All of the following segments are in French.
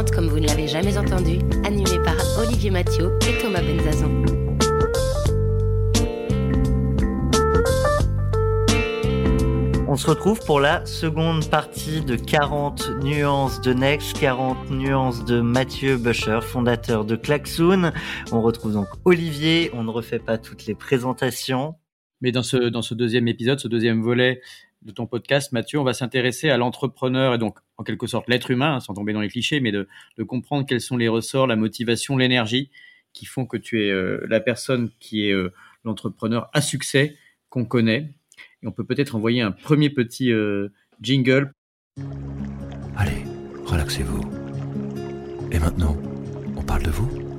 Next 40 comme vous ne l'avez jamais entendu, animé par Olivier Mathieu et Thomas Benzazan. On se retrouve pour la seconde partie de 40 nuances de Next, 40 nuances de Mathieu Buscher, fondateur de Klaxoon. On retrouve donc Olivier, on ne refait pas toutes les présentations. Mais dans ce, dans ce deuxième épisode, ce deuxième volet de ton podcast, Mathieu, on va s'intéresser à l'entrepreneur et donc en quelque sorte l'être humain, hein, sans tomber dans les clichés, mais de, de, comprendre quels sont les ressorts, la motivation, l'énergie qui font que tu es euh, la personne qui est euh, l'entrepreneur à succès qu'on connaît. Et on peut peut-être envoyer un premier petit euh, jingle. Allez, relaxez-vous. Et maintenant, on parle de vous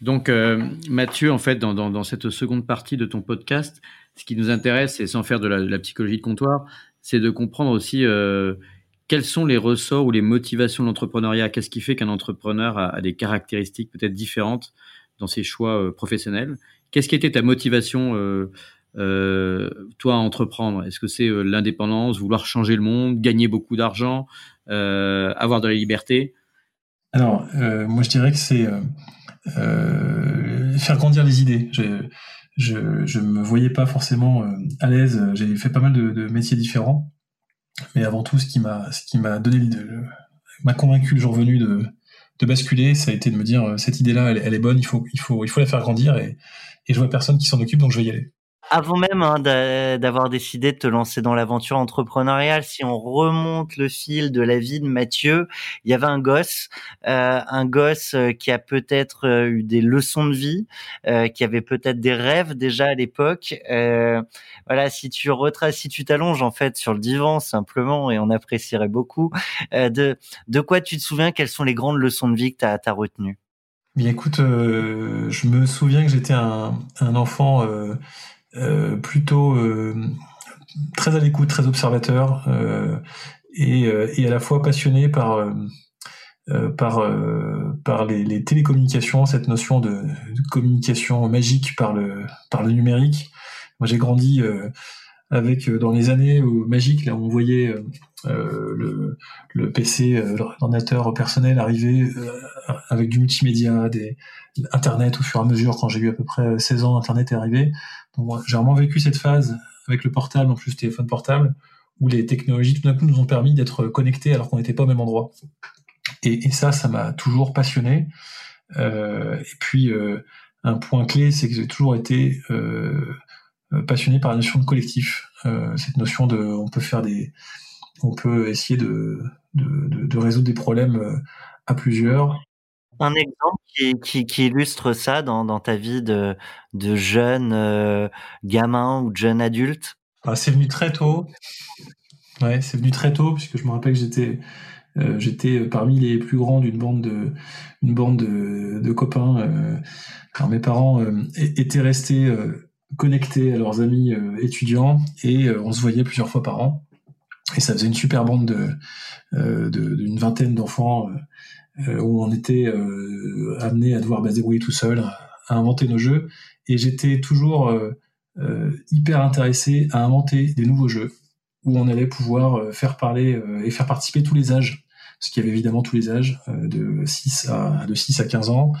donc, euh, Mathieu, en fait, dans, dans, dans, cette seconde partie de ton podcast, ce qui nous intéresse, et sans faire de la, psychologie de comptoir, c'est de comprendre aussi euh, quels sont les ressorts ou les motivations de l'entrepreneuriat. Qu'est-ce qui fait qu'un entrepreneur a, a, des caractéristiques peut-être différentes dans ses choix euh, professionnels? Qu'est-ce qui était ta motivation, euh, toi, à entreprendre? Est-ce que c'est l'indépendance, vouloir changer le monde, gagner beaucoup d'argent, avoir de la liberté? Alors, moi, je dirais que c'est faire grandir les idées. Je, me voyais pas forcément euh, à l'aise. J'ai fait pas mal de, métiers différents, mais avant tout, ce qui m'a, ce qui m'a convaincu le jour venu de, basculer, ça a été de me dire cette idée-là, elle, est bonne, il faut la faire grandir et, et je vois personne qui s'en occupe, donc je vais y aller avant même hein, d'avoir décidé de te lancer dans l'aventure entrepreneuriale, si on remonte le fil de la vie de Mathieu, il y avait un gosse, euh, un gosse euh, qui a peut-être euh, eu des leçons de vie, qui avait peut-être des rêves déjà à l'époque. Voilà, si tu retraces, si tu t'allonges en fait sur le divan simplement, et on apprécierait beaucoup, de de quoi tu te souviens? Quelles sont les grandes leçons de vie que tu as, retenues? Bien écoute, je me souviens que j'étais un, enfant plutôt euh, très à l'écoute, très observateur euh, et, à la fois passionné par par les, télécommunications, cette notion de, communication magique par le par le numérique. Moi, j'ai grandi avec dans les années magiques là où on voyait euh, le, PC, l'ordinateur personnel arriver euh, avec du multimédia, des Internet au fur et à mesure. Quand j'ai eu à peu près 16 ans, Internet est arrivé. J'ai vraiment vécu cette phase avec le portable, en plus téléphone portable, où les technologies tout d'un coup nous ont permis d'être connectés alors qu'on n'était pas au même endroit. Et, ça, ça m'a toujours passionné. Euh, et puis euh, un point clé, c'est que j'ai toujours été euh, passionné par la notion de collectif, euh, cette notion de, on peut faire des, on peut essayer de, de, de, de résoudre des problèmes à plusieurs un exemple qui, illustre ça dans, ta vie de, jeune euh, gamin ou de jeune adulte? Ah, C'est venu très tôt. Ouais, c'est venu très tôt puisque je me rappelle que j'étais euh, j'étais parmi les plus grands d'une bande de bande de, copains. Euh, mes parents euh, étaient restés euh, connectés à leurs amis euh, étudiants et on se voyait plusieurs fois par an. Et ça faisait une super bande de d'une vingtaine d'enfants euh, où on était euh, amené à devoir bah, se débrouiller tout seul, à inventer nos jeux. Et j'étais toujours euh, hyper intéressé à inventer des nouveaux jeux où on allait pouvoir faire parler et faire participer tous les âges parce qu'il y avait évidemment tous les âges, de 6 à, de 6 à 15 ans.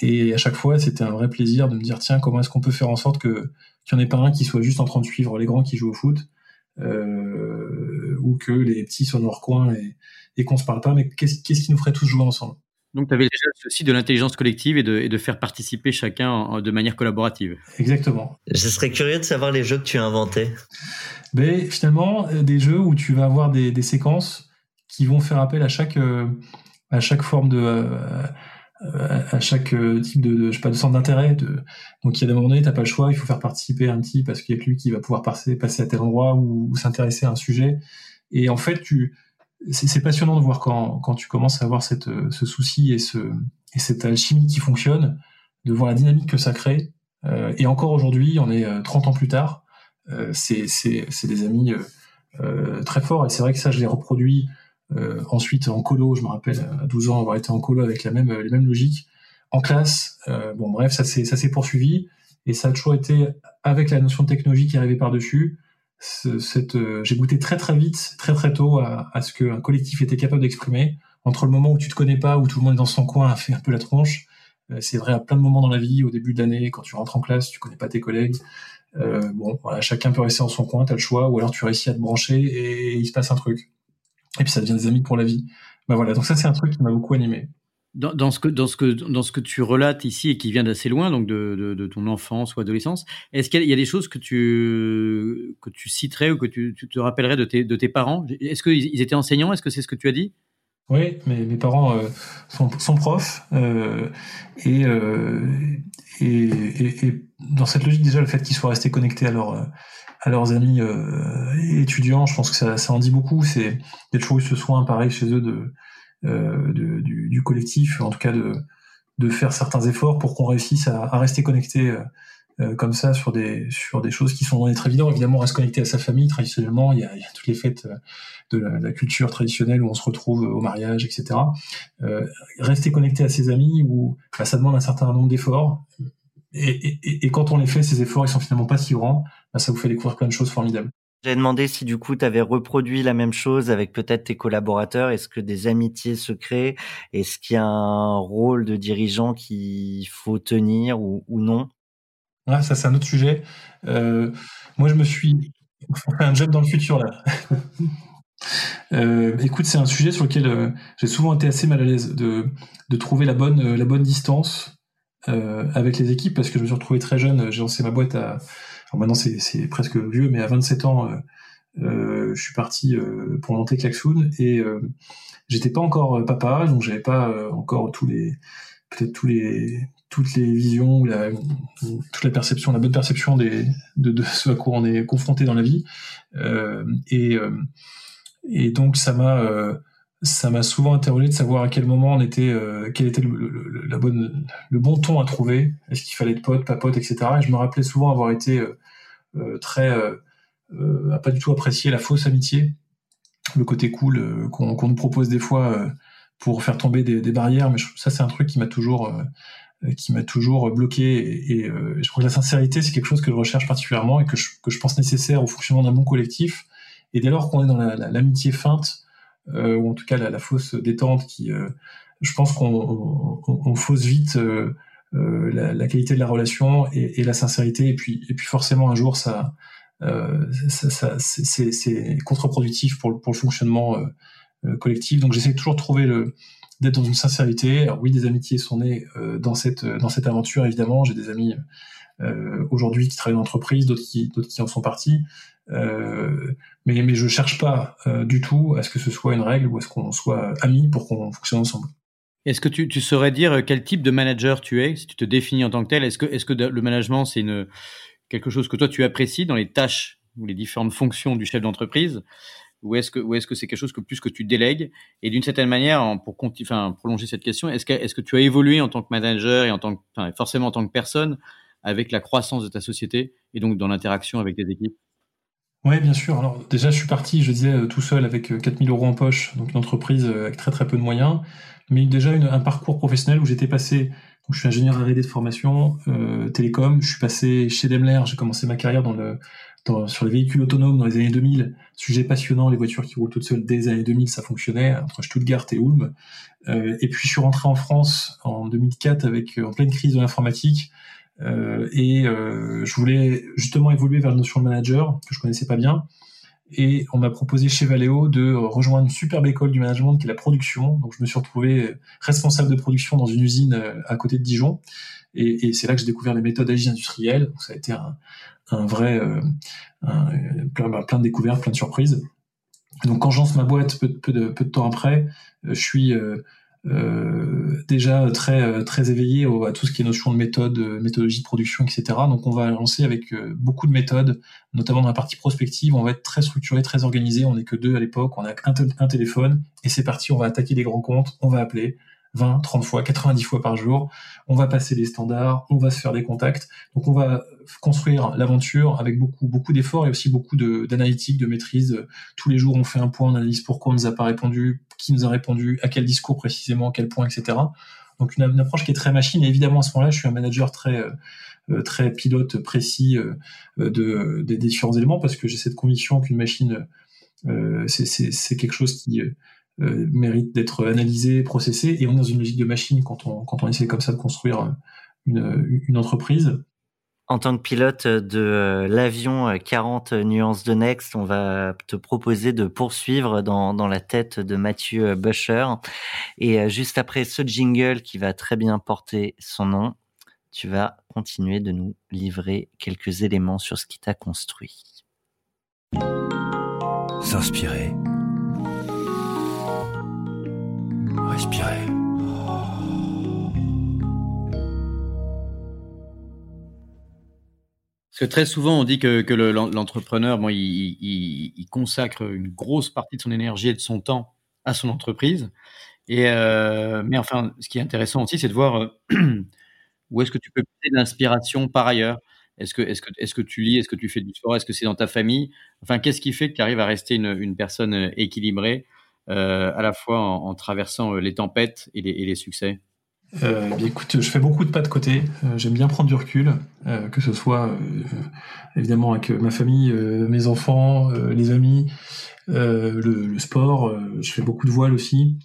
Et à chaque fois, c'était un vrai plaisir de me dire, tiens, comment est-ce qu'on peut faire en sorte que qu'il n'y en ait pas un qui soit juste en train de suivre les grands qui jouent au foot, euh, ou que les petits soient dans leur coin et, et qu'on se parle pas, mais qu'est-ce qu'est-ce qui nous ferait tous jouer ensemble? Donc, tu avais déjà le souci de l'intelligence collective et de, et de, faire participer chacun en, de manière collaborative. Exactement. Je serais curieux de savoir les jeux que tu as inventés. Mais finalement, des jeux où tu vas avoir des, des séquences qui vont faire appel à chaque, euh, à chaque forme de, euh, à chaque type de, de, je sais pas, de centre d'intérêt. De... Donc, il y a des moments donnés, t'as pas le choix, il faut faire participer un petit parce qu'il y a que lui qui va pouvoir passer, passer à tel endroit ou, ou s'intéresser à un sujet. Et en fait, tu, c'est passionnant de voir quand, quand tu commences à avoir cette, ce souci et, ce, et cette alchimie qui fonctionne, de voir la dynamique que ça crée. Euh, et encore aujourd'hui, on est 30 ans plus tard, euh, c'est des amis euh, très forts. Et c'est vrai que ça, je l'ai reproduit ensuite en colo. Je me rappelle à 12 ans avoir été en colo avec la même, les mêmes logiques. En classe, bon bref, ça s'est poursuivi. Et ça a toujours été avec la notion de technologie qui arrivait par-dessus. Cette, j'ai goûté très très vite, très très tôt à, à ce qu'un collectif était capable d'exprimer entre le moment où tu te connais pas, où tout le monde est dans son coin, a fait un peu la tronche. Euh, c'est vrai à plein de moments dans la vie, au début de l'année, quand tu rentres en classe, tu connais pas tes collègues. Euh, bon, voilà, chacun peut rester dans son coin, tu as le choix, ou alors tu réussis à te brancher et il se passe un truc. Et puis ça devient des amis pour la vie. Ben voilà, donc ça c'est un truc qui m'a beaucoup animé. Dans, ce que, dans, ce que, dans ce que tu relates ici et qui vient d'assez loin, donc de, de, ton enfance ou adolescence, est-ce qu'il y a des choses que tu, que tu citerais ou que tu, te rappellerais de tes, de tes parents? Est-ce qu'ils étaient enseignants? Est-ce que c'est ce que tu as dit? Oui, mes, mes parents euh, sont, profs euh, et, euh, et, et, dans cette logique déjà le fait qu'ils soient restés connectés à, leur, à leurs amis étudiants, je pense que ça, ça en dit beaucoup. C'est a toujours eu ce soin pareil chez eux de, de du, du, collectif, en tout cas de, de faire certains efforts pour qu'on réussisse à, à rester connectés euh, comme ça sur des sur des choses qui sont loin très évidentes. Évidemment, reste connecté à sa famille traditionnellement. Il y a, il y a toutes les fêtes euh, de la, culture traditionnelle où on se retrouve au mariage, etc. Euh, rester connecté à ses amis où bah, ça demande un certain nombre d'efforts. Et, et, et, quand on les fait, ces efforts, ils sont finalement pas si grands. Bah, ça vous fait découvrir plein de choses formidables. J'ai demandé si du coup tu avais reproduit la même chose avec peut-être tes collaborateurs. Est-ce que des amitiés se créent? Est-ce qu'il y a un rôle de dirigeant qu'il faut tenir ou, non? Ah, ça, c'est un autre sujet. Euh, moi, je me suis. Fait un job dans le futur, là. euh, écoute, c'est un sujet sur lequel euh, j'ai souvent été assez mal à l'aise de, trouver la bonne, la bonne distance avec les équipes parce que je me suis retrouvé très jeune. J'ai lancé ma boîte à. Maintenant, c'est presque vieux, mais à 27 ans, je suis parti pour monter Klaxoon et j'étais pas encore papa, donc j'avais pas encore tous les peut-être tous les toutes les visions, la, toute la perception, la bonne perception des, de, de, ce à quoi on est confronté dans la vie. Euh, et, euh, et donc ça m'a euh, ça m'a souvent interrogé de savoir à quel moment on était, euh, quel était le, le, la bonne, le bon ton à trouver. Est-ce qu'il fallait être pote, pas pote, etc. Et je me rappelais souvent avoir été très, à pas du tout apprécier la fausse amitié, le côté cool qu'on nous propose des fois pour faire tomber des, des barrières. Mais ça, c'est un truc qui m'a toujours euh, qui m'a toujours bloqué. Et, euh, je crois que la sincérité, c'est quelque chose que je recherche particulièrement et que je, que je pense nécessaire au fonctionnement d'un bon collectif. Et dès lors qu'on est dans l'amitié la, feinte, euh, ou en tout cas la, fausse détente, qui, euh, je pense qu'on on, fausse vite euh, la, qualité de la relation et, la sincérité. Et puis, et puis forcément, un jour, ça, c'est contre-productif pour, le fonctionnement collectif. Donc j'essaie toujours de trouver le, d'être dans une sincérité. Oui, des amitiés sont nées euh, dans cette dans cette aventure évidemment. J'ai des amis euh, aujourd'hui qui travaillent dans l'entreprise, d'autres qui d'autres qui en sont partis. Euh, mais mais je cherche pas euh, du tout à ce que ce soit une règle ou à ce qu'on soit amis pour qu'on fonctionne ensemble. Est-ce que tu, tu saurais dire quel type de manager tu es, si tu te définis en tant que tel Est-ce que, est-ce que le management, c'est quelque chose que toi tu apprécies dans les tâches ou les différentes fonctions du chef d'entreprise? Ou est-ce que, ou est-ce que c'est quelque chose que plus que tu délègues? Et d'une certaine manière, pour enfin, prolonger cette question, est-ce que, est-ce que tu as évolué en tant que manager et en tant enfin, forcément en tant que personne avec la croissance de ta société et donc dans l'interaction avec tes équipes? Oui, bien sûr. Alors déjà, je suis parti, je disais, euh, tout seul avec 4000 euh, euros en poche, donc une entreprise euh, avec très très peu de moyens, mais déjà un parcours professionnel où j'étais passé, donc je suis ingénieur R&D de formation, euh, télécom, je suis passé chez Daimler, j'ai commencé ma carrière dans le sur les véhicules autonomes dans les années 2000, sujet passionnant, les voitures qui roulent toutes seules dès les années 2000, ça fonctionnait entre Stuttgart et Ulm. Euh, et puis je suis rentré en France en 2004 avec en pleine crise de l'informatique euh, et euh, je voulais justement évoluer vers la notion de manager que je connaissais pas bien. Et on m'a proposé chez Valeo de rejoindre une superbe école du management qui est la production. Donc je me suis retrouvé responsable de production dans une usine euh, à côté de Dijon. Et, c'est là que j'ai découvert les méthodes agiles industrielles. Donc ça a été un, vrai bah, plein de découvertes, plein de surprises. Donc quand je lance ma boîte peu, de, temps après, je suis euh, euh, déjà très très éveillé à tout ce qui est notion de méthode, méthodologie de production, etc. Donc on va lancer avec beaucoup de méthodes, notamment dans la partie prospective. On va être très structuré, très organisé. On n'est que deux à l'époque. On a un, un téléphone et c'est parti. On va attaquer les grands comptes. On va appeler. 20, 30 fois, 90 fois par jour. On va passer les standards, on va se faire des contacts. Donc on va construire l'aventure avec beaucoup beaucoup d'efforts et aussi beaucoup d'analytique, de, maîtrise. Tous les jours, on fait un point, on analyse pourquoi on nous a pas répondu, qui nous a répondu, à quel discours précisément, quel point, etc. Donc une, approche qui est très machine. Et évidemment, à ce moment-là, je suis un manager très euh, très pilote précis euh, de, des différents éléments parce que j'ai cette conviction qu'une machine euh, c'est quelque chose qui euh, mérite d'être analysé, processé, et on est dans une logique de machine quand on, quand on essaie comme ça de construire une, une entreprise. En tant que pilote de euh, l'avion 40 euh, nuances de Next, on va te proposer de poursuivre dans, dans la tête de Mathieu Busher. Et juste après ce jingle qui va très bien porter son nom, tu vas continuer de nous livrer quelques éléments sur ce qui t'a construit. S'inspirer Respirer. Parce que très souvent, on dit que, l'entrepreneur, bon, il, consacre une grosse partie de son énergie et de son temps à son entreprise. Et euh, mais enfin, ce qui est intéressant aussi, c'est de voir euh, où est-ce que tu peux puiser l'inspiration par ailleurs? Est-ce que, est-ce que, est-ce que tu lis, est-ce que tu fais du sport, est-ce que c'est dans ta famille? Enfin, qu'est-ce qui fait que tu arrives à rester une, personne euh, équilibrée? À la fois en, traversant euh, les tempêtes et les, succès? Euh, écoute, je fais beaucoup de pas de côté. J'aime bien prendre du recul, que ce soit évidemment avec ma famille, mes enfants, les amis, le, sport. je fais beaucoup de voile aussi.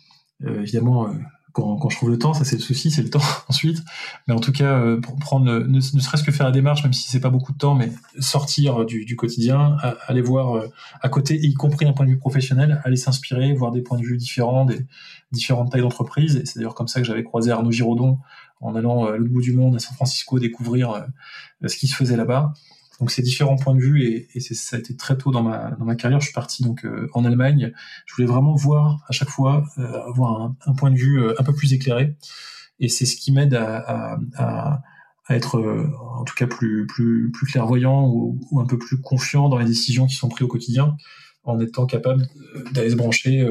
évidemment, quand, je trouve le temps, ça c'est le souci, c'est le temps ensuite. Mais en tout cas, euh, ne, serait-ce que faire la démarche, même si c'est pas beaucoup de temps, mais sortir du, quotidien, aller voir euh, à côté, y compris d'un point de vue professionnel, aller s'inspirer, voir des points de vue différents, des différentes tailles d'entreprise. C'est d'ailleurs comme ça que j'avais croisé Arnaud Giraudon en allant à l'autre bout du monde, à San Francisco, découvrir euh, ce qui se faisait là-bas. Donc c'est différents points de vue et, et ça a été très tôt dans ma dans ma carrière. Je suis parti donc euh, en Allemagne. Je voulais vraiment voir à chaque fois euh, avoir un, un, point de vue euh, un peu plus éclairé et c'est ce qui m'aide à, à, à, à, être en tout cas plus plus plus clairvoyant ou, ou, un peu plus confiant dans les décisions qui sont prises au quotidien en étant capable d'aller se brancher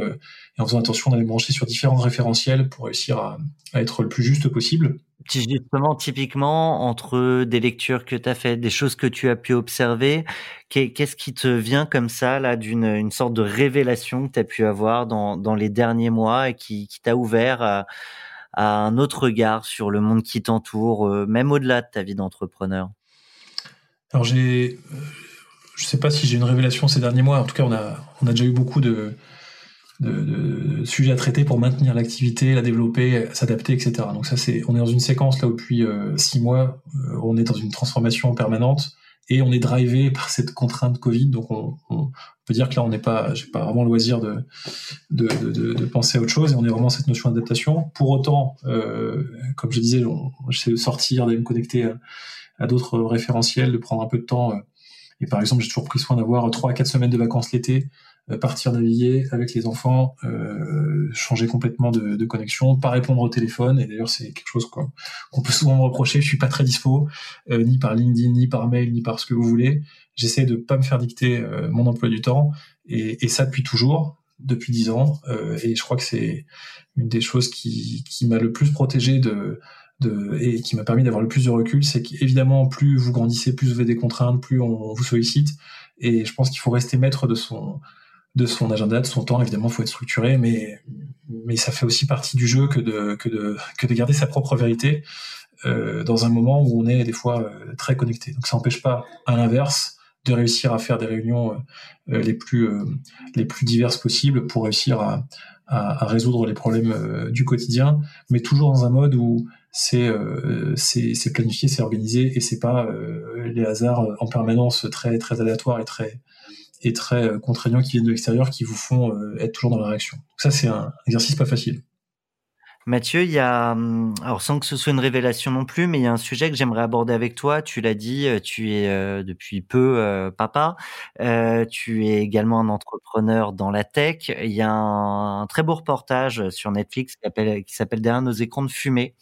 et en faisant attention d'aller brancher sur différents référentiels pour réussir à être le plus juste possible Justement, typiquement, entre des lectures que tu as faites, des choses que tu as pu observer, qu'est-ce qui te vient comme ça, là, d'une une sorte de révélation que tu as pu avoir dans, dans les derniers mois et qui, qui t'a ouvert à, un autre regard sur le monde qui t'entoure, euh, même au-delà de ta vie d'entrepreneur? Alors, j'ai, euh, je sais pas si j'ai une révélation ces derniers mois. En tout cas, on a, on a déjà eu beaucoup de, de, sujets à traiter pour maintenir l'activité, la développer, s'adapter, etc. Donc ça, c'est, on est dans une séquence là depuis euh, six mois, euh, on est dans une transformation permanente et on est drivé par cette contrainte Covid. Donc on, peut dire que là, on n'est pas, j'ai pas vraiment le loisir de de, de, de, penser à autre chose et on est vraiment cette notion d'adaptation. Pour autant, euh, comme je disais, j'essaie de sortir, d'aller me connecter à, d'autres référentiels, de prendre un peu de temps. Et par exemple, j'ai toujours pris soin d'avoir trois à quatre semaines de vacances l'été euh, partir naviguer avec les enfants, euh, changer complètement de, de, connexion, pas répondre au téléphone. Et d'ailleurs, c'est quelque chose qu'on peut souvent me reprocher. Je suis pas très dispo, euh, ni par LinkedIn, ni par mail, ni par ce que vous voulez. J'essaie de pas me faire dicter euh, mon emploi du temps, et, et, ça depuis toujours, depuis dix ans. et je crois que c'est une des choses qui, qui m'a le plus protégé de de, et qui m'a permis d'avoir le plus de recul, c'est qu'évidemment, plus vous grandissez, plus vous avez des contraintes, plus on vous sollicite. Et je pense qu'il faut rester maître de son, de son agenda, de son temps. Évidemment, il faut être structuré, mais mais ça fait aussi partie du jeu que de que de que de garder sa propre vérité euh, dans un moment où on est des fois euh, très connecté. Donc ça n'empêche pas, à l'inverse, de réussir à faire des réunions euh, les plus les plus diverses possibles pour réussir à, à, résoudre les problèmes du quotidien, mais toujours dans un mode où c'est c'est planifié, c'est organisé et c'est pas les hasards en permanence très très aléatoires et très et très euh, contraignants qui viennent de l'extérieur qui vous font euh, être toujours dans la réaction. Donc ça, c'est un exercice pas facile. Mathieu, il y a, hum, alors sans que ce soit une révélation non plus, mais il y a un sujet que j'aimerais aborder avec toi. Tu l'as dit, euh, tu es euh, depuis peu euh, papa. tu es également un entrepreneur dans la tech. Il y a un, très beau reportage sur Netflix qui s'appelle Derrière nos écrans de fumée,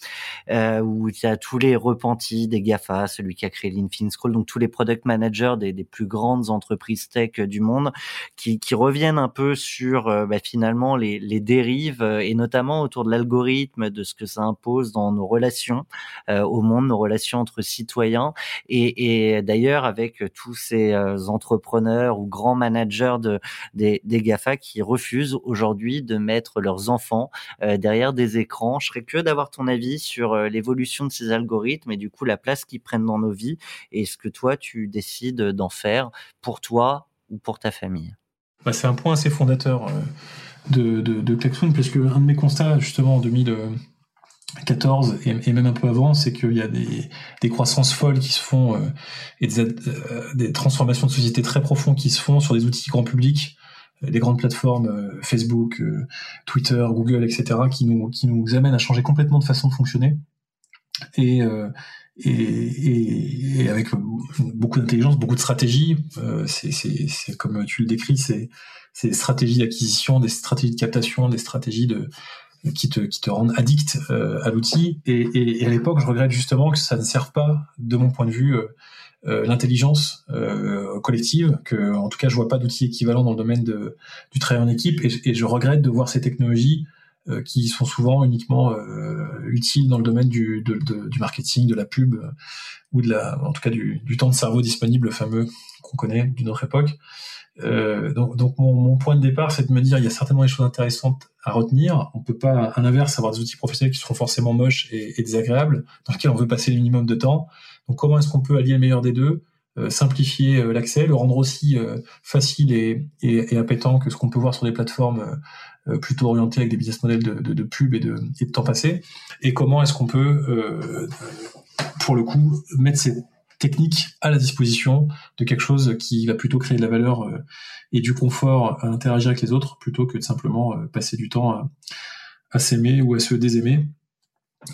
où il y a tous les repentis des Gafa, celui qui a créé l'Infinscroll, donc tous les product managers des, des, plus grandes entreprises tech du monde, qui, qui reviennent un peu sur bah, finalement les, les dérives et notamment autour de l'algorithme de ce que ça impose dans nos relations euh, au monde, nos relations entre citoyens. Et, d'ailleurs, avec tous ces euh, entrepreneurs ou grands managers de, des, GAFA qui refusent aujourd'hui de mettre leurs enfants euh, derrière des écrans. Je serais curieux d'avoir ton avis sur l'évolution de ces algorithmes et du coup la place qu'ils prennent dans nos vies et ce que toi tu décides d'en faire pour toi ou pour ta famille. Bah, c'est un point assez fondateur de, de, de parce que un de mes constats justement en 2014 et, même un peu avant, c'est qu'il y a des, des, croissances folles qui se font euh, et des, euh, des, transformations de société très profondes qui se font sur des outils grand public, euh, des grandes plateformes Facebook, Twitter, Google, etc., qui nous, qui nous amènent à changer complètement de façon de fonctionner. Et, et, et, avec beaucoup d'intelligence, beaucoup de stratégie. Euh, c'est comme tu le décris, c'est des stratégies d'acquisition, des stratégies de captation, des stratégies de qui te, qui te rendent addict euh, à l'outil. Et, et, à l'époque, je regrette justement que ça ne serve pas, de mon point de vue, euh, euh l'intelligence euh, collective. Que, en tout cas, je vois pas d'outils équivalents dans le domaine de, du travail en équipe. Et, et, je regrette de voir ces technologies qui sont souvent uniquement euh, utiles dans le domaine du, du marketing, de la pub euh, ou de la, en tout cas du, du temps de cerveau disponible, le fameux qu'on connaît d'une autre époque. Euh, donc, donc mon, mon, point de départ, c'est de me dire il y a certainement des choses intéressantes à retenir. On peut pas, à l'inverse, avoir des outils professionnels qui seront forcément moches et, désagréables, dans lesquels on veut passer le minimum de temps. Donc, comment est-ce qu'on peut allier le meilleur des deux euh, simplifier l'accès, le rendre aussi facile et, et, et, appétant que ce qu'on peut voir sur des plateformes euh, plutôt orienté avec des business models de, de, de pub et de, et de temps passé, et comment est-ce qu'on peut, euh, pour le coup, mettre ces techniques à la disposition de quelque chose qui va plutôt créer de la valeur euh, et du confort à interagir avec les autres, plutôt que de simplement passer du temps à, à s'aimer ou à se désaimer?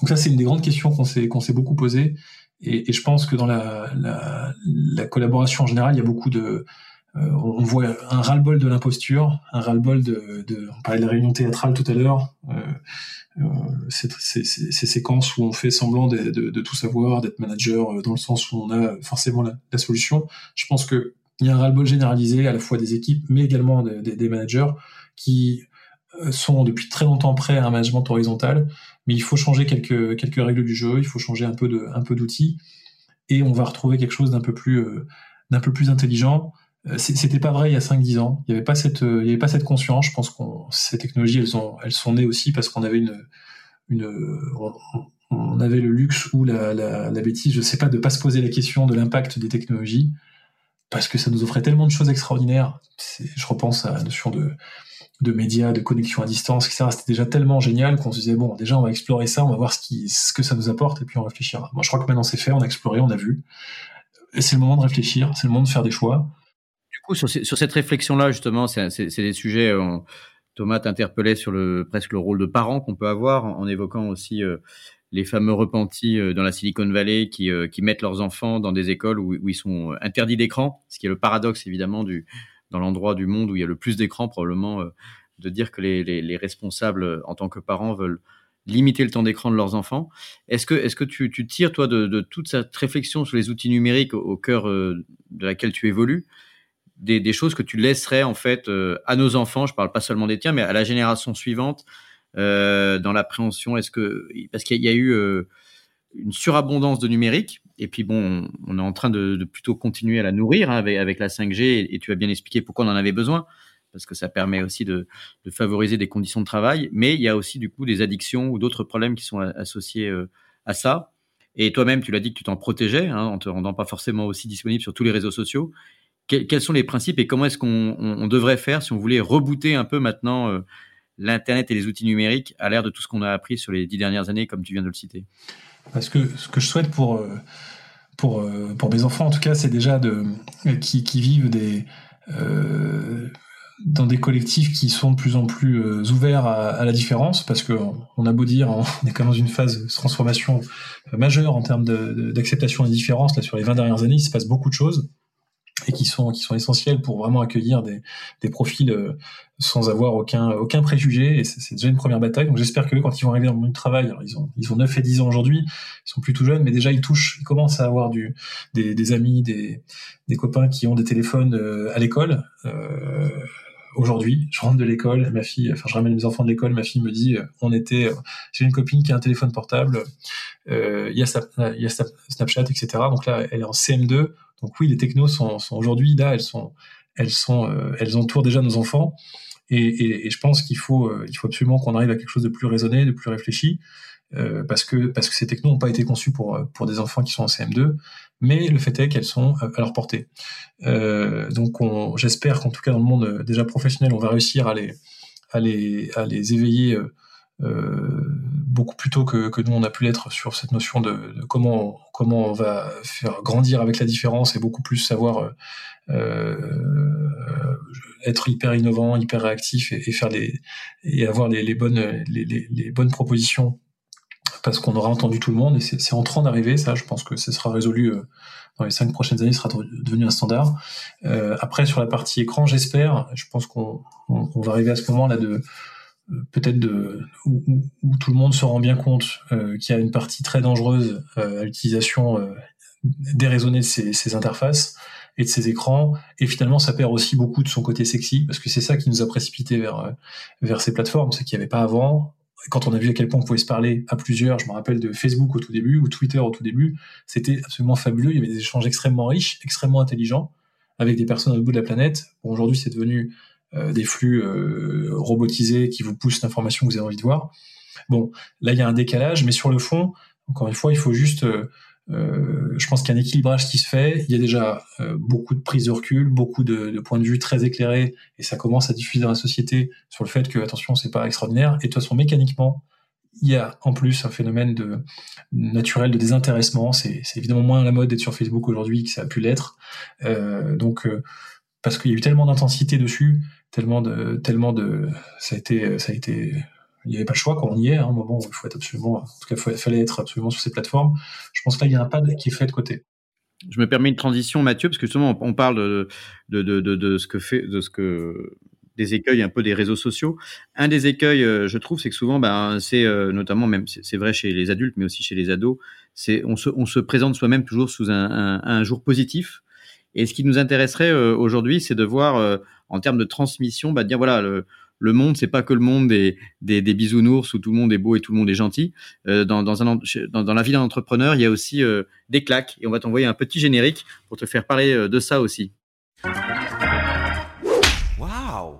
Donc ça, c'est une des grandes questions qu'on s'est qu'on s'est beaucoup posées, et, et, je pense que dans la, la, la collaboration en général, il y a beaucoup de euh, on voit un ras-le-bol de l'imposture, un ras-le-bol de, on parlait de la réunion théâtrale tout à l'heure, euh, euh ces, séquences où on fait semblant de, tout savoir, d'être manager euh, dans le sens où on a forcément la, solution. Je pense que il y a un ras-le-bol généralisé à la fois des équipes, mais également des, managers qui sont depuis très longtemps prêts à un management horizontal, mais il faut changer quelques règles du jeu, il faut changer un peu d'outils, et on va retrouver quelque chose d'un peu plus intelligent. euh, c'était pas vrai il y a 5-10 ans. Il n'y avait pas cette, euh, il y avait pas cette conscience. Je pense que ces technologies, elles ont, elles sont nées aussi parce qu'on avait une, on, avait le luxe ou la, la, la, bêtise, je sais pas, de pas se poser la question de l'impact des technologies parce que ça nous offrait tellement de choses extraordinaires. Je repense à la notion de, de médias, de connexion à distance, etc. C'était déjà tellement génial qu'on se disait bon, déjà on va explorer ça, on va voir ce qui, ce que ça nous apporte et puis on réfléchira. Moi, je crois que maintenant c'est fait, on a exploré, on a vu. C'est le moment de réfléchir, c'est le moment de faire des choix sur, cette réflexion-là, justement, c'est des sujets. Euh, Thomas t'interpellait sur le presque le rôle de parent qu'on peut avoir, en, évoquant aussi euh, les fameux repentis euh, dans la Silicon Valley qui, mettent leurs enfants dans des écoles où, ils sont interdits d'écran, ce qui est le paradoxe évidemment du dans l'endroit du monde où il y a le plus d'écran probablement de dire que les, les, les, responsables en tant que parents veulent limiter le temps d'écran de leurs enfants. Est-ce que, tu, tires toi de, de, toute cette réflexion sur les outils numériques au, au cœur de laquelle tu évolues des, choses que tu laisserais en fait euh, à nos enfants, je parle pas seulement des tiens, mais à la génération suivante euh, dans l'appréhension. Est-ce que parce qu'il y a eu euh, une surabondance de numérique. Et puis bon, on est en train de, plutôt continuer à la nourrir hein, avec, la 5G et, tu as bien expliqué pourquoi on en avait besoin. Parce que ça permet aussi de, favoriser des conditions de travail, mais il y a aussi du coup des addictions ou d'autres problèmes qui sont associés à ça. Et toi-même, tu l'as dit que tu t'en protégeais hein, en te rendant pas forcément aussi disponible sur tous les réseaux sociaux quels sont les principes et comment est-ce qu'on devrait faire si on voulait rebooter un peu maintenant euh, l'Internet et les outils numériques à l'ère de tout ce qu'on a appris sur les dix dernières années, comme tu viens de le citer? Parce que ce que je souhaite pour, euh, pour, euh, pour mes enfants, en tout cas, c'est déjà de, qui, qui vivent des, dans des collectifs qui sont de plus en plus euh, ouverts à, la différence, parce que on a beau dire, on est quand même dans une phase de transformation majeure en termes d'acceptation des différences. Là, sur les 20 dernières années, il se passe beaucoup de choses et qui sont qui sont essentiels pour vraiment accueillir des, des profils euh, sans avoir aucun aucun préjugé. Et c'est déjà une première bataille. Donc j'espère que quand ils vont arriver dans le monde du travail alors ils ont ils ont 9 et 10 ans aujourd'hui ils sont plus tout jeunes mais déjà ils touchent ils commencent à avoir du des, des amis des des copains qui ont des téléphones euh, à l'école. Euh, aujourd'hui, je rentre de l'école, ma fille, enfin je ramène mes enfants de l'école, ma fille me dit, on était, j'ai une copine qui a un téléphone portable, il y a, y a Snapchat, etc. Donc là, elle est en CM2, donc oui, les technos sont, aujourd'hui là, elles sont, elles sont, euh, elles entourent déjà nos enfants. Et, je pense qu'il faut, euh, faut absolument qu'on arrive à quelque chose de plus raisonné, de plus réfléchi, euh, parce que ces technos n'ont pas été conçus pour des enfants qui sont en CM2, mais le fait est qu'elles sont à leur portée. Donc j'espère qu'en tout cas dans le monde déjà professionnel, on va réussir à les éveiller beaucoup plus tôt que, que, nous on a pu l'être sur cette notion de, de, comment comment on va faire grandir avec la différence et beaucoup plus savoir euh, euh être hyper innovant, hyper réactif et, et faire les et avoir les, les bonnes les, les, bonnes propositions parce qu'on aura entendu tout le monde. Et c'est en train d'arriver ça. Je pense que ce sera résolu euh, dans les cinq prochaines années sera devenu un standard. Euh, après sur la partie écran j'espère je pense qu'on on, on va arriver à ce moment là de peut-être de où, tout le monde se rend bien compte euh, qu'il y a une partie très dangereuse euh, à l'utilisation euh, déraisonnée de ces, ces, interfaces et de ces écrans et finalement ça perd aussi beaucoup de son côté sexy parce que c'est ça qui nous a précipité vers vers ces plateformes c'est qu'il n'y avait pas avant quand on a vu à quel point on pouvait se parler à plusieurs, je me rappelle de Facebook au tout début ou Twitter au tout début, c'était absolument fabuleux. Il y avait des échanges extrêmement riches, extrêmement intelligents avec des personnes au bout de la planète. Aujourd'hui, c'est devenu des flux euh, robotisés qui vous poussent l'information que vous avez envie de voir. Bon, là il y a un décalage, mais sur le fond, encore une fois, il faut juste euh, euh, je pense qu'il y a un équilibrage qui se fait. Il y a déjà euh, beaucoup de prise de recul, beaucoup de, de, points de vue très éclairés, et ça commence à diffuser dans la société sur le fait que, attention, c'est pas extraordinaire. Et de toute façon, mécaniquement, il y a en plus un phénomène de naturel de désintéressement. C'est évidemment moins la mode d'être sur Facebook aujourd'hui que ça a pu l'être. Euh, donc, parce qu'il y a eu tellement d'intensité dessus tellement de, tellement de, ça a été, ça a été, il n'y avait pas le choix quand on y est, hein, un moment où il faut être absolument, en tout cas, il fallait être absolument sur ces plateformes. Je pense que là, il y a un pas qui est fait de côté. Je me permets une transition, Mathieu, parce que justement, on parle de, de, de, ce que fait, de ce que des écueils un peu des réseaux sociaux. Un des écueils, euh, je trouve, c'est que souvent, ben, c'est euh, notamment même, c'est vrai chez les adultes, mais aussi chez les ados, c'est on se, on se présente soi-même toujours sous un, jour positif. Et ce qui nous intéresserait euh, aujourd'hui, c'est de voir en termes de transmission, bah, dire voilà, le, le monde, c'est pas que le monde des, des, des, bisounours où tout le monde est beau et tout le monde est gentil. Euh, dans, dans, un, dans, dans, la vie d'un entrepreneur, il y a aussi euh, des claques. Et on va t'envoyer un petit générique pour te faire parler euh, de ça aussi. Waouh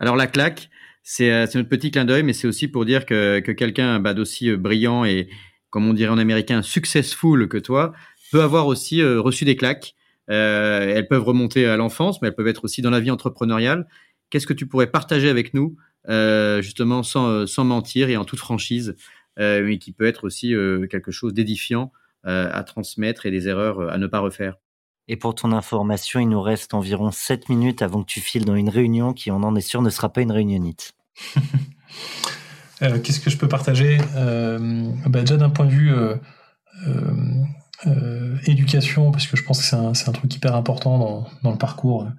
Alors la claque, c'est euh, notre petit clin d'œil, mais c'est aussi pour dire que, que quelqu'un bah, d'aussi brillant et, comme on dirait en américain, successful que toi, peut avoir aussi reçu des claques euh, elles peuvent remonter à l'enfance, mais elles peuvent être aussi dans la vie entrepreneuriale. Qu'est-ce que tu pourrais partager avec nous, euh, justement, sans, euh, sans mentir et en toute franchise, euh, mais qui peut être aussi euh, quelque chose d'édifiant euh, à transmettre et des erreurs à ne pas refaire? Et pour ton information, il nous reste environ 7 minutes avant que tu files dans une réunion qui, on en est sûr, ne sera pas une réunionnite. Qu'est-ce que je peux partager? Bah Déjà d'un point de vue euh, éducation, parce que je pense que c'est un, un, truc hyper important dans, dans, le parcours, euh,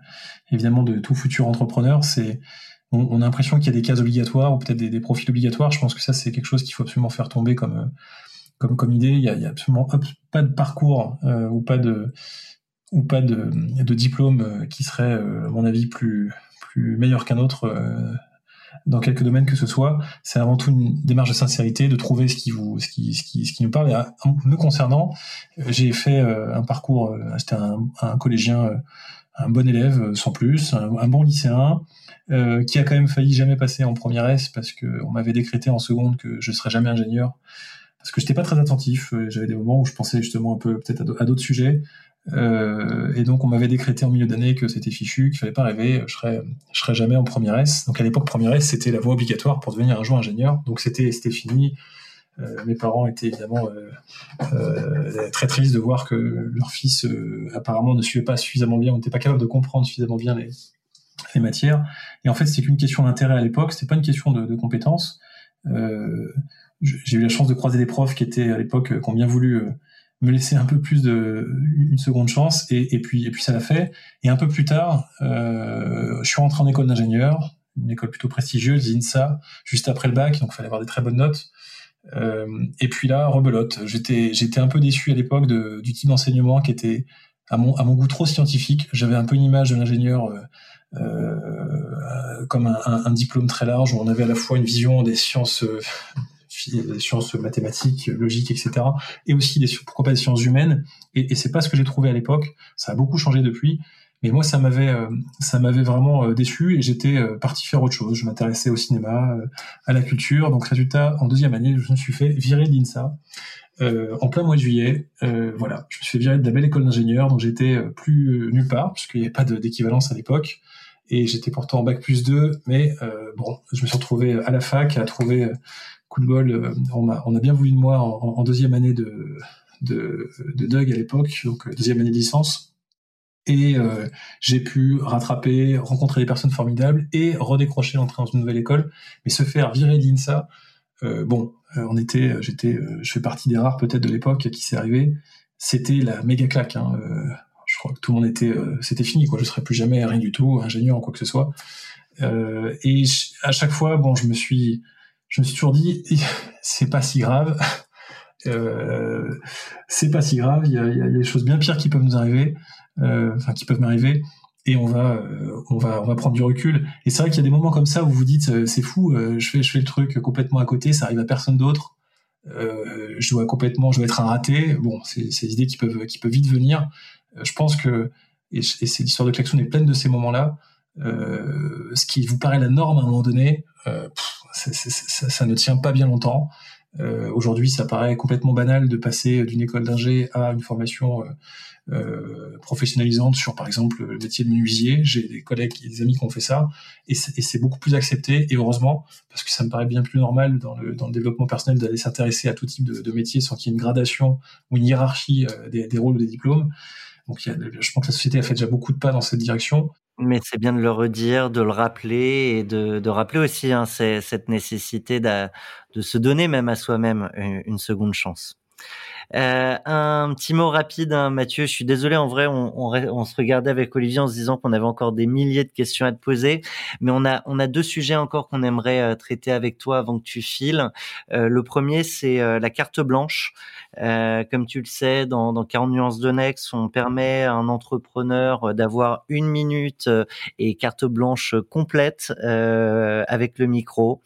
évidemment, de tout futur entrepreneur. C'est on, on, a l'impression qu'il y a des cases obligatoires ou peut-être des, des, profils obligatoires. Je pense que ça, c'est quelque chose qu'il faut absolument faire tomber comme, euh, comme, comme idée. Il y a, a absolument pas de parcours euh, ou pas de ou pas de, de diplôme qui serait, à mon avis, plus plus meilleur qu'un autre dans quelques domaines que ce soit, c'est avant tout une démarche de sincérité, de trouver ce qui vous, ce qui, ce qui, ce qui nous parle. Et me concernant, euh, j'ai fait euh, un parcours, euh, c'était un, un, collégien, un bon élève sans plus, un, bon lycéen, euh, qui a quand même failli jamais passer en première S parce que on m'avait décrété en seconde que je serais jamais ingénieur parce que j'étais pas très attentif. J'avais des moments où je pensais justement un peu peut-être à d'autres sujets. Euh, et donc on m'avait décrété en milieu d'année que c'était fichu, qu'il fallait pas rêver, je serais, je serais jamais en première S. Donc à l'époque première S c'était la voie obligatoire pour devenir un jour ingénieur, donc c'était c'était fini. Euh, mes parents étaient évidemment euh, très tristes de voir que leur fils apparemment ne suivait pas suffisamment bien, n'était pas capable de comprendre suffisamment bien les, matières. Et en fait, c'est qu'une question d'intérêt à l'époque, c'était pas une question de, de compétence. Euh, j'ai eu la chance de croiser des profs qui étaient à l'époque qui ont bien voulu me laisser un peu plus de une seconde chance et, et puis et puis ça l'a fait. Et un peu plus tard euh, je suis rentré en école d'ingénieur une école plutôt prestigieuse INSA juste après le bac donc fallait avoir des très bonnes notes. Euh, et puis là rebelote. J'étais j'étais un peu déçu à l'époque du type d'enseignement qui était à mon à mon goût trop scientifique. J'avais un peu une image de l'ingénieur euh, comme un, diplôme très large où on avait à la fois une vision des sciences euh, des sciences mathématiques, logiques, etc. Et aussi des, pourquoi pas des sciences humaines. Et, c'est pas ce que j'ai trouvé à l'époque. Ça a beaucoup changé depuis. Mais moi, ça m'avait, euh, ça m'avait vraiment euh, déçu et j'étais euh, parti faire autre chose. Je m'intéressais au cinéma, à la culture. Donc, résultat, en deuxième année, je me suis fait virer de l'INSA. Euh, en plein mois de juillet, euh, voilà, je me suis fait virer de la belle école d'ingénieur, donc j'étais plus nulle part, puisqu'il n'y avait pas d'équivalence à l'époque, et j'étais pourtant en bac plus 2, mais euh, bon, je me suis retrouvé à la fac à trouver coup de bol, euh, on, a, bien voulu de moi en, deuxième année de, de, Doug à l'époque, donc euh, deuxième année de licence. Et euh, j'ai pu rattraper, rencontrer des personnes formidables et redécrocher l'entrée dans une nouvelle école, mais se faire virer d'INSA. Euh, bon, on était, j'étais, je fais partie des rares peut-être de l'époque qui s'est arrivé. C'était la méga claque. Hein, crois que tout le monde était, c'était fini quoi. Je serais plus jamais rien du tout, ingénieur en quoi que ce soit. et à chaque fois, bon, je me suis, je suis toujours dit, c'est pas si grave. Euh, c'est pas si grave. Il y, a, des choses bien pires qui peuvent nous arriver, euh, qui peuvent m'arriver, et on va, euh, on va, prendre du recul. Et c'est vrai qu'il y a des moments comme ça où vous dites, euh, c'est fou, euh, je fais, je fais le truc complètement à côté, ça arrive à personne d'autre. je dois complètement, je dois être un raté. Bon, c'est des idées qui peuvent, qui peuvent vite venir. Je pense que, et, et l'histoire de Klaxon est pleine de ces moments-là. ce qui vous paraît la norme à un moment donné, pff, ça, ne tient pas bien longtemps. Euh, Aujourd'hui, ça paraît complètement banal de passer d'une école d'ingé à une formation euh, euh, professionnalisante sur, par exemple, le métier de menuisier. J'ai des collègues, des amis qui ont fait ça, et c'est beaucoup plus accepté. Et heureusement, parce que ça me paraît bien plus normal dans le, développement personnel d'aller s'intéresser à tout type de, de métier sans qu'il y ait une gradation ou une hiérarchie euh, des, rôles ou des diplômes. Donc, je pense que la société a fait déjà beaucoup de pas dans cette direction. Mais c'est bien de le redire, de le rappeler et de, rappeler aussi hein, cette nécessité de, se donner même à soi-même une seconde chance. Euh, un petit mot rapide, hein, Mathieu. Je suis désolé, en vrai, on, on, on, se regardait avec Olivier en se disant qu'on avait encore des milliers de questions à te poser, mais on a on a deux sujets encore qu'on aimerait euh, traiter avec toi avant que tu files. Euh, le premier, c'est euh, la carte blanche. Euh, comme tu le sais, dans, dans 40 nuances de Nex, on permet à un entrepreneur d'avoir une minute et carte blanche complète avec le micro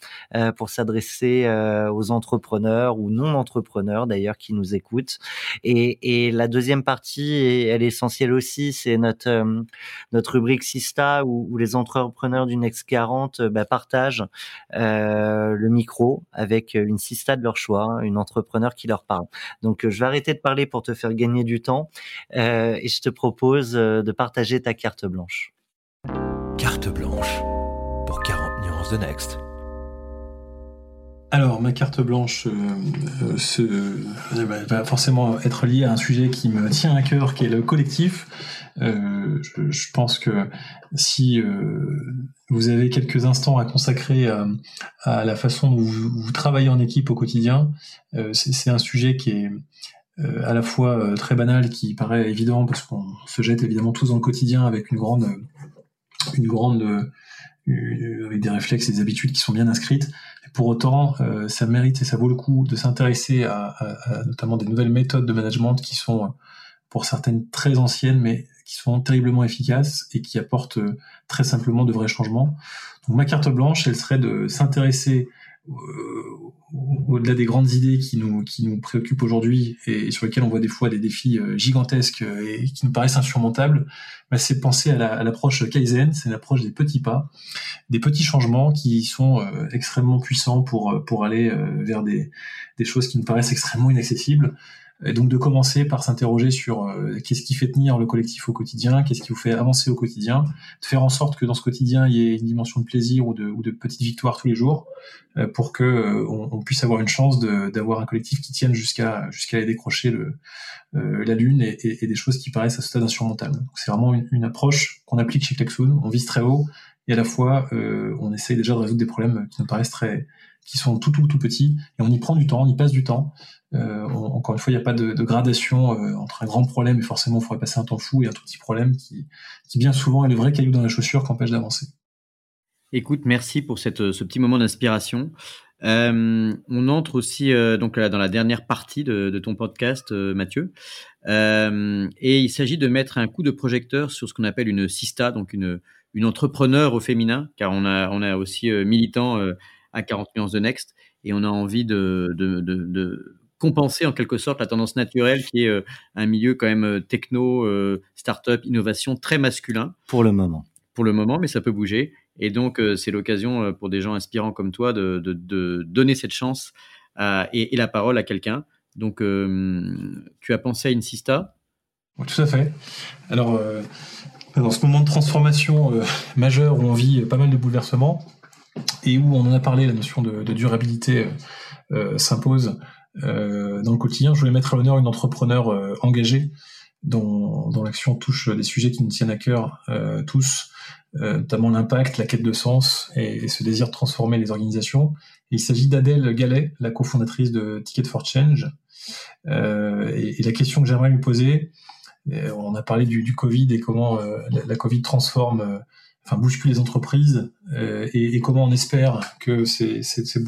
pour s'adresser aux entrepreneurs ou non entrepreneurs d'ailleurs qui nous écoutent et, la deuxième partie, elle est essentielle aussi, c'est notre euh, notre rubrique Sista où, les entrepreneurs du Next 40 euh, bah, partagent euh, le micro avec une Sista de leur choix, une entrepreneur qui leur parle. Donc je vais arrêter de parler pour te faire gagner du temps et je te propose de partager ta carte blanche. Carte blanche pour 40 nuances de Next. Alors, ma carte blanche euh, ce, euh, va forcément être liée à un sujet qui me tient à cœur, qui est le collectif. Euh, je, pense que si euh, vous avez quelques instants à consacrer à, la façon dont vous, vous, travaillez en équipe au quotidien, euh, c'est un sujet qui est à la fois très banal, qui paraît évident parce qu'on se jette évidemment tous dans le quotidien avec une grande, une grande, avec des réflexes et des habitudes qui sont bien inscrites pour autant, euh, ça mérite et ça vaut le coup de s'intéresser à, à, à, notamment des nouvelles méthodes de management qui sont, pour certaines, très anciennes, mais qui sont terriblement efficaces et qui apportent euh, très simplement de vrais changements. Donc ma carte blanche, elle serait de s'intéresser euh, au-delà des grandes idées qui nous, qui nous préoccupent aujourd'hui et sur lesquelles on voit des fois des défis euh, gigantesques et qui nous paraissent insurmontables, bah c'est penser à l'approche Kaizen, c'est l'approche des petits pas, des petits changements qui sont euh, extrêmement puissants pour, pour aller vers des, des choses qui nous paraissent extrêmement inaccessibles. Et donc de commencer par s'interroger sur euh, qu'est-ce qui fait tenir le collectif au quotidien, qu'est-ce qui vous fait avancer au quotidien, de faire en sorte que dans ce quotidien il y ait une dimension de plaisir ou de, ou de petites victoires tous les jours, euh, pour que euh, on, puisse avoir une chance d'avoir un collectif qui tienne jusqu'à jusqu'à aller décrocher le, la lune et, et, des choses qui paraissent à ce stade insurmontables. C'est vraiment une, une approche qu'on applique chez Klaxoon. On vise très haut et à la fois on essaye déjà de résoudre des problèmes qui nous paraissent très qui sont tout tout tout petits et on y prend du temps, on y passe du temps. Encore une fois, il n'y a pas de, gradation entre un grand problème et forcément il faudrait passer un temps fou et un tout petit problème qui, bien souvent est le vrai caillou dans la chaussure qui empêche d'avancer. Écoute, merci pour cette, ce petit moment d'inspiration. Euh, on entre aussi euh, donc dans la dernière partie de, ton podcast, euh, Mathieu, et il s'agit de mettre un coup de projecteur sur ce qu'on appelle une sista, donc une, une entrepreneur au féminin, car on a, on a aussi militant à 40 nuances de Next, et on a envie de, compenser en quelque sorte la tendance naturelle qui est un milieu quand même techno, start-up, innovation très masculin. Pour le moment. Pour le moment, mais ça peut bouger. Et donc, euh, c'est l'occasion euh, pour des gens inspirants comme toi de, donner cette chance et, la parole à quelqu'un. Donc, euh, tu as pensé à une Sista? Tout à fait. Alors, dans ce moment de transformation majeure où on vit pas mal de bouleversements et où on en a parlé, la notion de, durabilité s'impose dans le quotidien, je voulais mettre à l'honneur une entrepreneur engagée dont, dont l'action touche des sujets qui nous tiennent à cœur tous, euh, notamment l'impact, la quête de sens et, ce désir de transformer les organisations. il s'agit d'Adèle Gallet, la cofondatrice de Ticket for Change. Euh, et, la question que j'aimerais lui poser, euh, on a parlé du, du Covid et comment la, Covid transforme, enfin bouscule les entreprises, et, et, comment on espère que c'est, c'est, ce,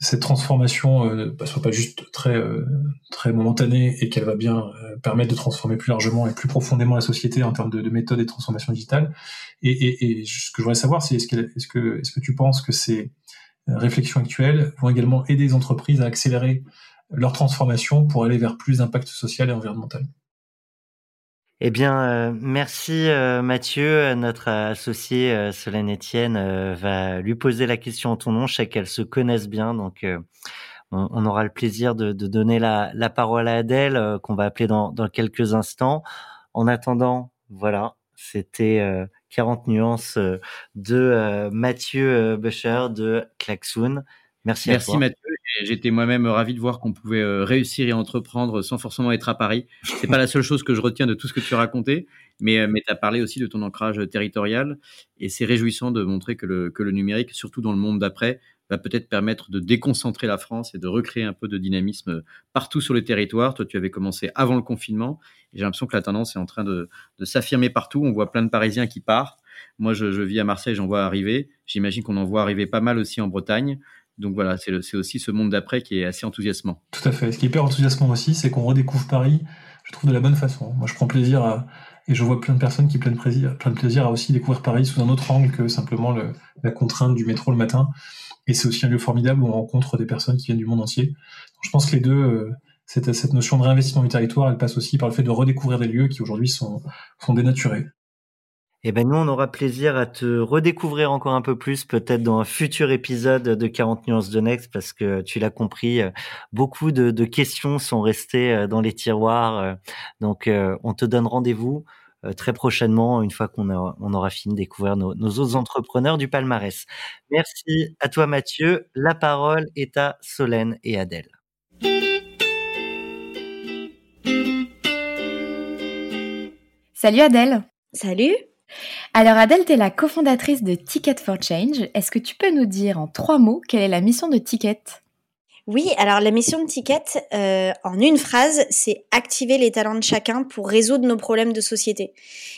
cette transformation euh, bah, soit pas juste très euh, très momentanée et qu'elle va bien euh, permettre de transformer plus largement et plus profondément la société en termes de, de méthodes et de transformation digitale. Et, ce que je voudrais savoir, c'est est-ce que est-ce que est-ce que tu penses que ces réflexions actuelles vont également aider les entreprises à accélérer leur transformation pour aller vers plus d'impact social et environnemental? Eh bien, euh, merci euh, Mathieu. Notre associé euh, Solène Etienne va lui poser la question en ton nom. Je sais qu'elles se connaissent bien, donc on, aura le plaisir de, donner la, parole à Adèle, qu'on va appeler dans, dans, quelques instants. En attendant, voilà, c'était 40 nuances de Mathieu Becher de Klaxoon. Merci, Merci Mathieu. J'étais moi-même ravi de voir qu'on pouvait euh, réussir et entreprendre sans forcément être à Paris. C'est pas la seule chose que je retiens de tout ce que tu as raconté, mais, euh, mais tu as parlé aussi de ton ancrage territorial et c'est réjouissant de montrer que le, que le numérique, surtout dans le monde d'après, va peut-être permettre de déconcentrer la France et de recréer un peu de dynamisme partout sur le territoire. Toi, tu avais commencé avant le confinement et j'ai l'impression que la tendance est en train de, de s'affirmer partout. On voit plein de Parisiens qui partent. Moi, je, je vis à Marseille, j'en vois arriver. J'imagine qu'on en voit arriver pas mal aussi en Bretagne. Donc voilà, c'est aussi ce monde d'après qui est assez enthousiasmant. Tout à fait. Ce qui est hyper enthousiasmant aussi, c'est qu'on redécouvre Paris, je trouve, de la bonne façon. Moi, je prends plaisir à, et je vois plein de personnes qui prennent plaisir, plein de plaisir à aussi découvrir Paris sous un autre angle que simplement le, la contrainte du métro le matin. Et c'est aussi un lieu formidable où on rencontre des personnes qui viennent du monde entier. Je pense que les deux, euh, cette, cette notion de réinvestissement du territoire, elle passe aussi par le fait de redécouvrir des lieux qui aujourd'hui sont dénaturés. Eh ben nous, on aura plaisir à te redécouvrir encore un peu plus, peut-être dans un futur épisode de 40 nuances de Next, parce que tu l'as compris, euh, beaucoup de, questions sont restées euh, dans les tiroirs. Euh, donc, on te donne rendez-vous très prochainement, une fois qu'on on aura fini de découvrir nos, nos, autres entrepreneurs du palmarès. Merci à toi, Mathieu. La parole est à Solène et Adèle. Salut Adèle. Salut. Alors Adèle, tu la cofondatrice de Ticket for Change. Est-ce que tu peux nous dire en trois mots quelle est la mission de Ticket? Oui, alors la mission de Ticket, euh, en une phrase, c'est activer les talents de chacun pour résoudre nos problèmes de société.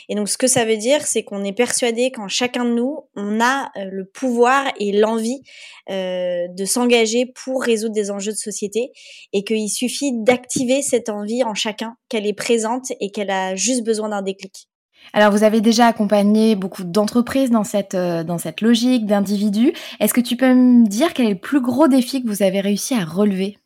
Et donc ce que ça veut dire, c'est qu'on est persuadé qu'en chacun de nous, on a euh, le pouvoir et l'envie euh, de s'engager pour résoudre des enjeux de société, et qu'il suffit d'activer cette envie en chacun, qu'elle est présente et qu'elle a juste besoin d'un déclic. Alors, vous avez déjà accompagné beaucoup d'entreprises dans cette, euh, dans cette logique d'individus. Est-ce que tu peux me dire quel est le plus gros défi que vous avez réussi à relever?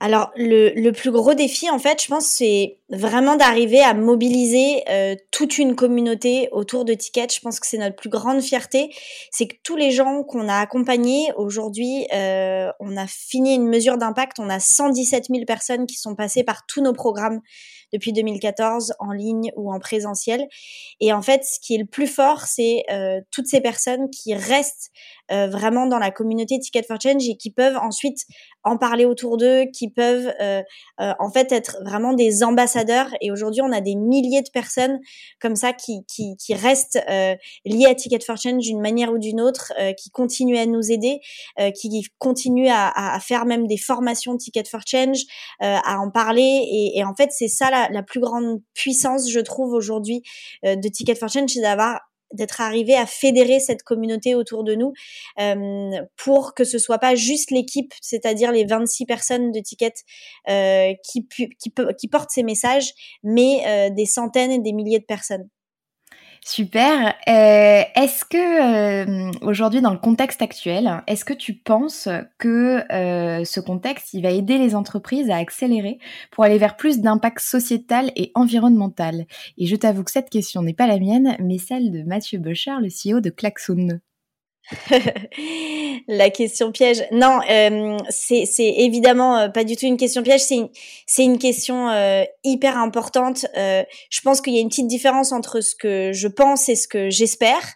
Alors le, le, plus gros défi, en fait, je pense, c'est vraiment d'arriver à mobiliser euh, toute une communauté autour de Ticket. Je pense que c'est notre plus grande fierté, c'est que tous les gens qu'on a accompagnés aujourd'hui, euh, on a fini une mesure d'impact. On a 117 000 personnes qui sont passées par tous nos programmes depuis 2014 en ligne ou en présentiel. Et en fait, ce qui est le plus fort, c'est euh, toutes ces personnes qui restent vraiment dans la communauté Ticket for Change et qui peuvent ensuite en parler autour d'eux, qui peuvent en fait être vraiment des ambassadeurs et aujourd'hui on a des milliers de personnes comme ça qui, qui, qui restent euh, liées à Ticket for Change d'une manière ou d'une autre, euh, qui continuent à nous aider, euh, qui continuent à, à, faire même des formations Ticket for Change, à en parler. Et, et en fait c'est ça la, la, plus grande puissance je trouve aujourd'hui de Ticket for Change, c'est d'avoir d'être arrivé à fédérer cette communauté autour de nous euh, pour que ce soit pas juste l'équipe, c'est-à-dire les 26 personnes de Ticket euh, qui, qui, qui, portent ces messages, mais euh, des centaines et des milliers de personnes. Super. Euh, est-ce que euh, aujourd'hui, dans le contexte actuel, est-ce que tu penses que euh, ce contexte, il va aider les entreprises à accélérer pour aller vers plus d'impact sociétal et environnemental? Et je t'avoue que cette question n'est pas la mienne, mais celle de Mathieu Bochard, le CEO de Klaxoon. la question piège. Non, euh, c'est évidemment euh, pas du tout une question piège. C'est une, une question euh, hyper importante. Euh, je pense qu'il y a une petite différence entre ce que je pense et ce que j'espère.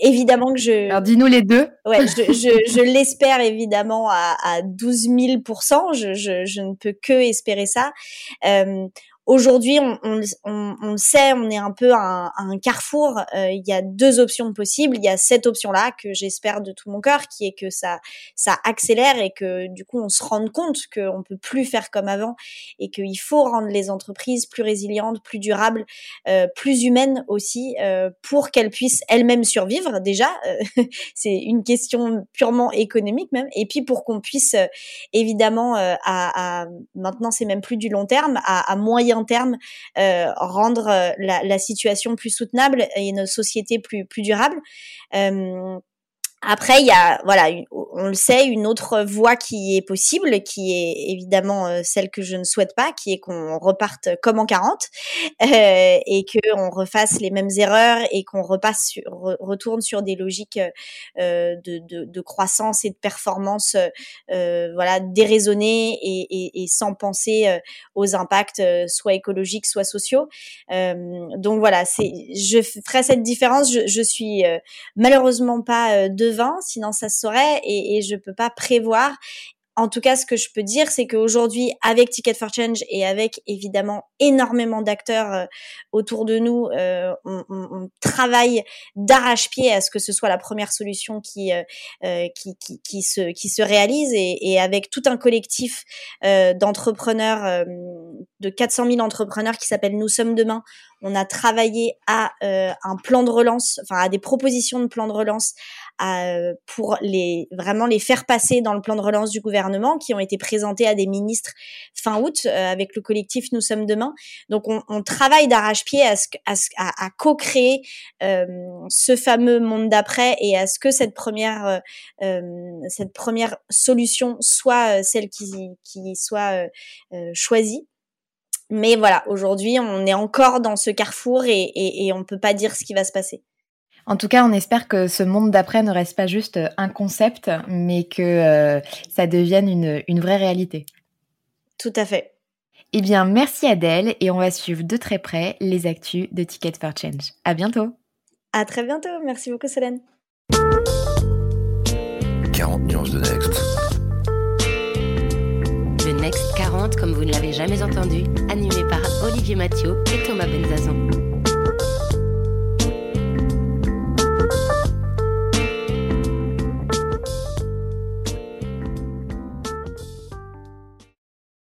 évidemment que je. Alors dis-nous les deux. Ouais, je, je, je l'espère évidemment à, à 12 000 je, je, je, ne peux que espérer ça. Aujourd'hui, on, on, on, le sait, on est un peu à un, carrefour. Euh, il y a deux options possibles. Il y a cette option-là que j'espère de tout mon cœur, qui est que ça, ça accélère et que du coup, on se rende compte qu'on peut plus faire comme avant et qu'il faut rendre les entreprises plus résilientes, plus durables, euh, plus humaines aussi, euh, pour qu'elles puissent elles-mêmes survivre. Déjà, euh, c'est une question purement économique même. Et puis pour qu'on puisse euh, évidemment, à, à, maintenant, c'est même plus du long terme, à, à moyen terme euh, rendre euh, la, situation plus soutenable et nos sociétés plus durables. Euh, après, il y a, voilà, on le sait, une autre voie qui est possible, qui est évidemment euh, celle que je ne souhaite pas, qui est qu'on reparte comme en 40 euh, et qu'on refasse les mêmes erreurs et qu'on repasse retourne sur des logiques euh, de, de, de, croissance et de performance, euh, voilà, déraisonnées et, et, et, sans penser aux impacts soit écologiques, soit sociaux. donc voilà, c'est, je ferai cette différence. Je, je suis malheureusement pas de sinon ça saurait et je peux pas prévoir. En tout cas, ce que je peux dire, c'est qu'aujourd'hui, avec Ticket for Change et avec évidemment énormément d'acteurs euh, autour de nous, euh, on, travaille d'arrache-pied à ce que ce soit la première solution qui euh, qui, se qui se réalise. Et, avec tout un collectif d'entrepreneurs, de 400 000 entrepreneurs qui s'appelle Nous sommes demain on a travaillé à un plan de relance, enfin à des propositions de plan de relance pour les vraiment les faire passer dans le plan de relance du gouvernement qui ont été présentés à des ministres fin août euh, avec le collectif Nous sommes demain. Donc on, on travaille d'arrache-pied à, à, à, à co-créer euh, ce fameux monde d'après et à ce que cette première euh, cette première solution soit celle qui, qui soit choisie. Mais voilà, aujourd'hui, on est encore dans ce carrefour et, et, et on ne peut pas dire ce qui va se passer. En tout cas, on espère que ce monde d'après ne reste pas juste un concept, mais que euh, ça devienne une, une, vraie réalité. Tout à fait. Eh bien, merci Adèle et on va suivre de très près les actus de Ticket for Change. À bientôt. À très bientôt. Merci beaucoup, Solène. 40 nuances de Next. Next 40 comme vous ne l'avez jamais entendu, animé par Olivier Mathieu et Thomas Benzazon.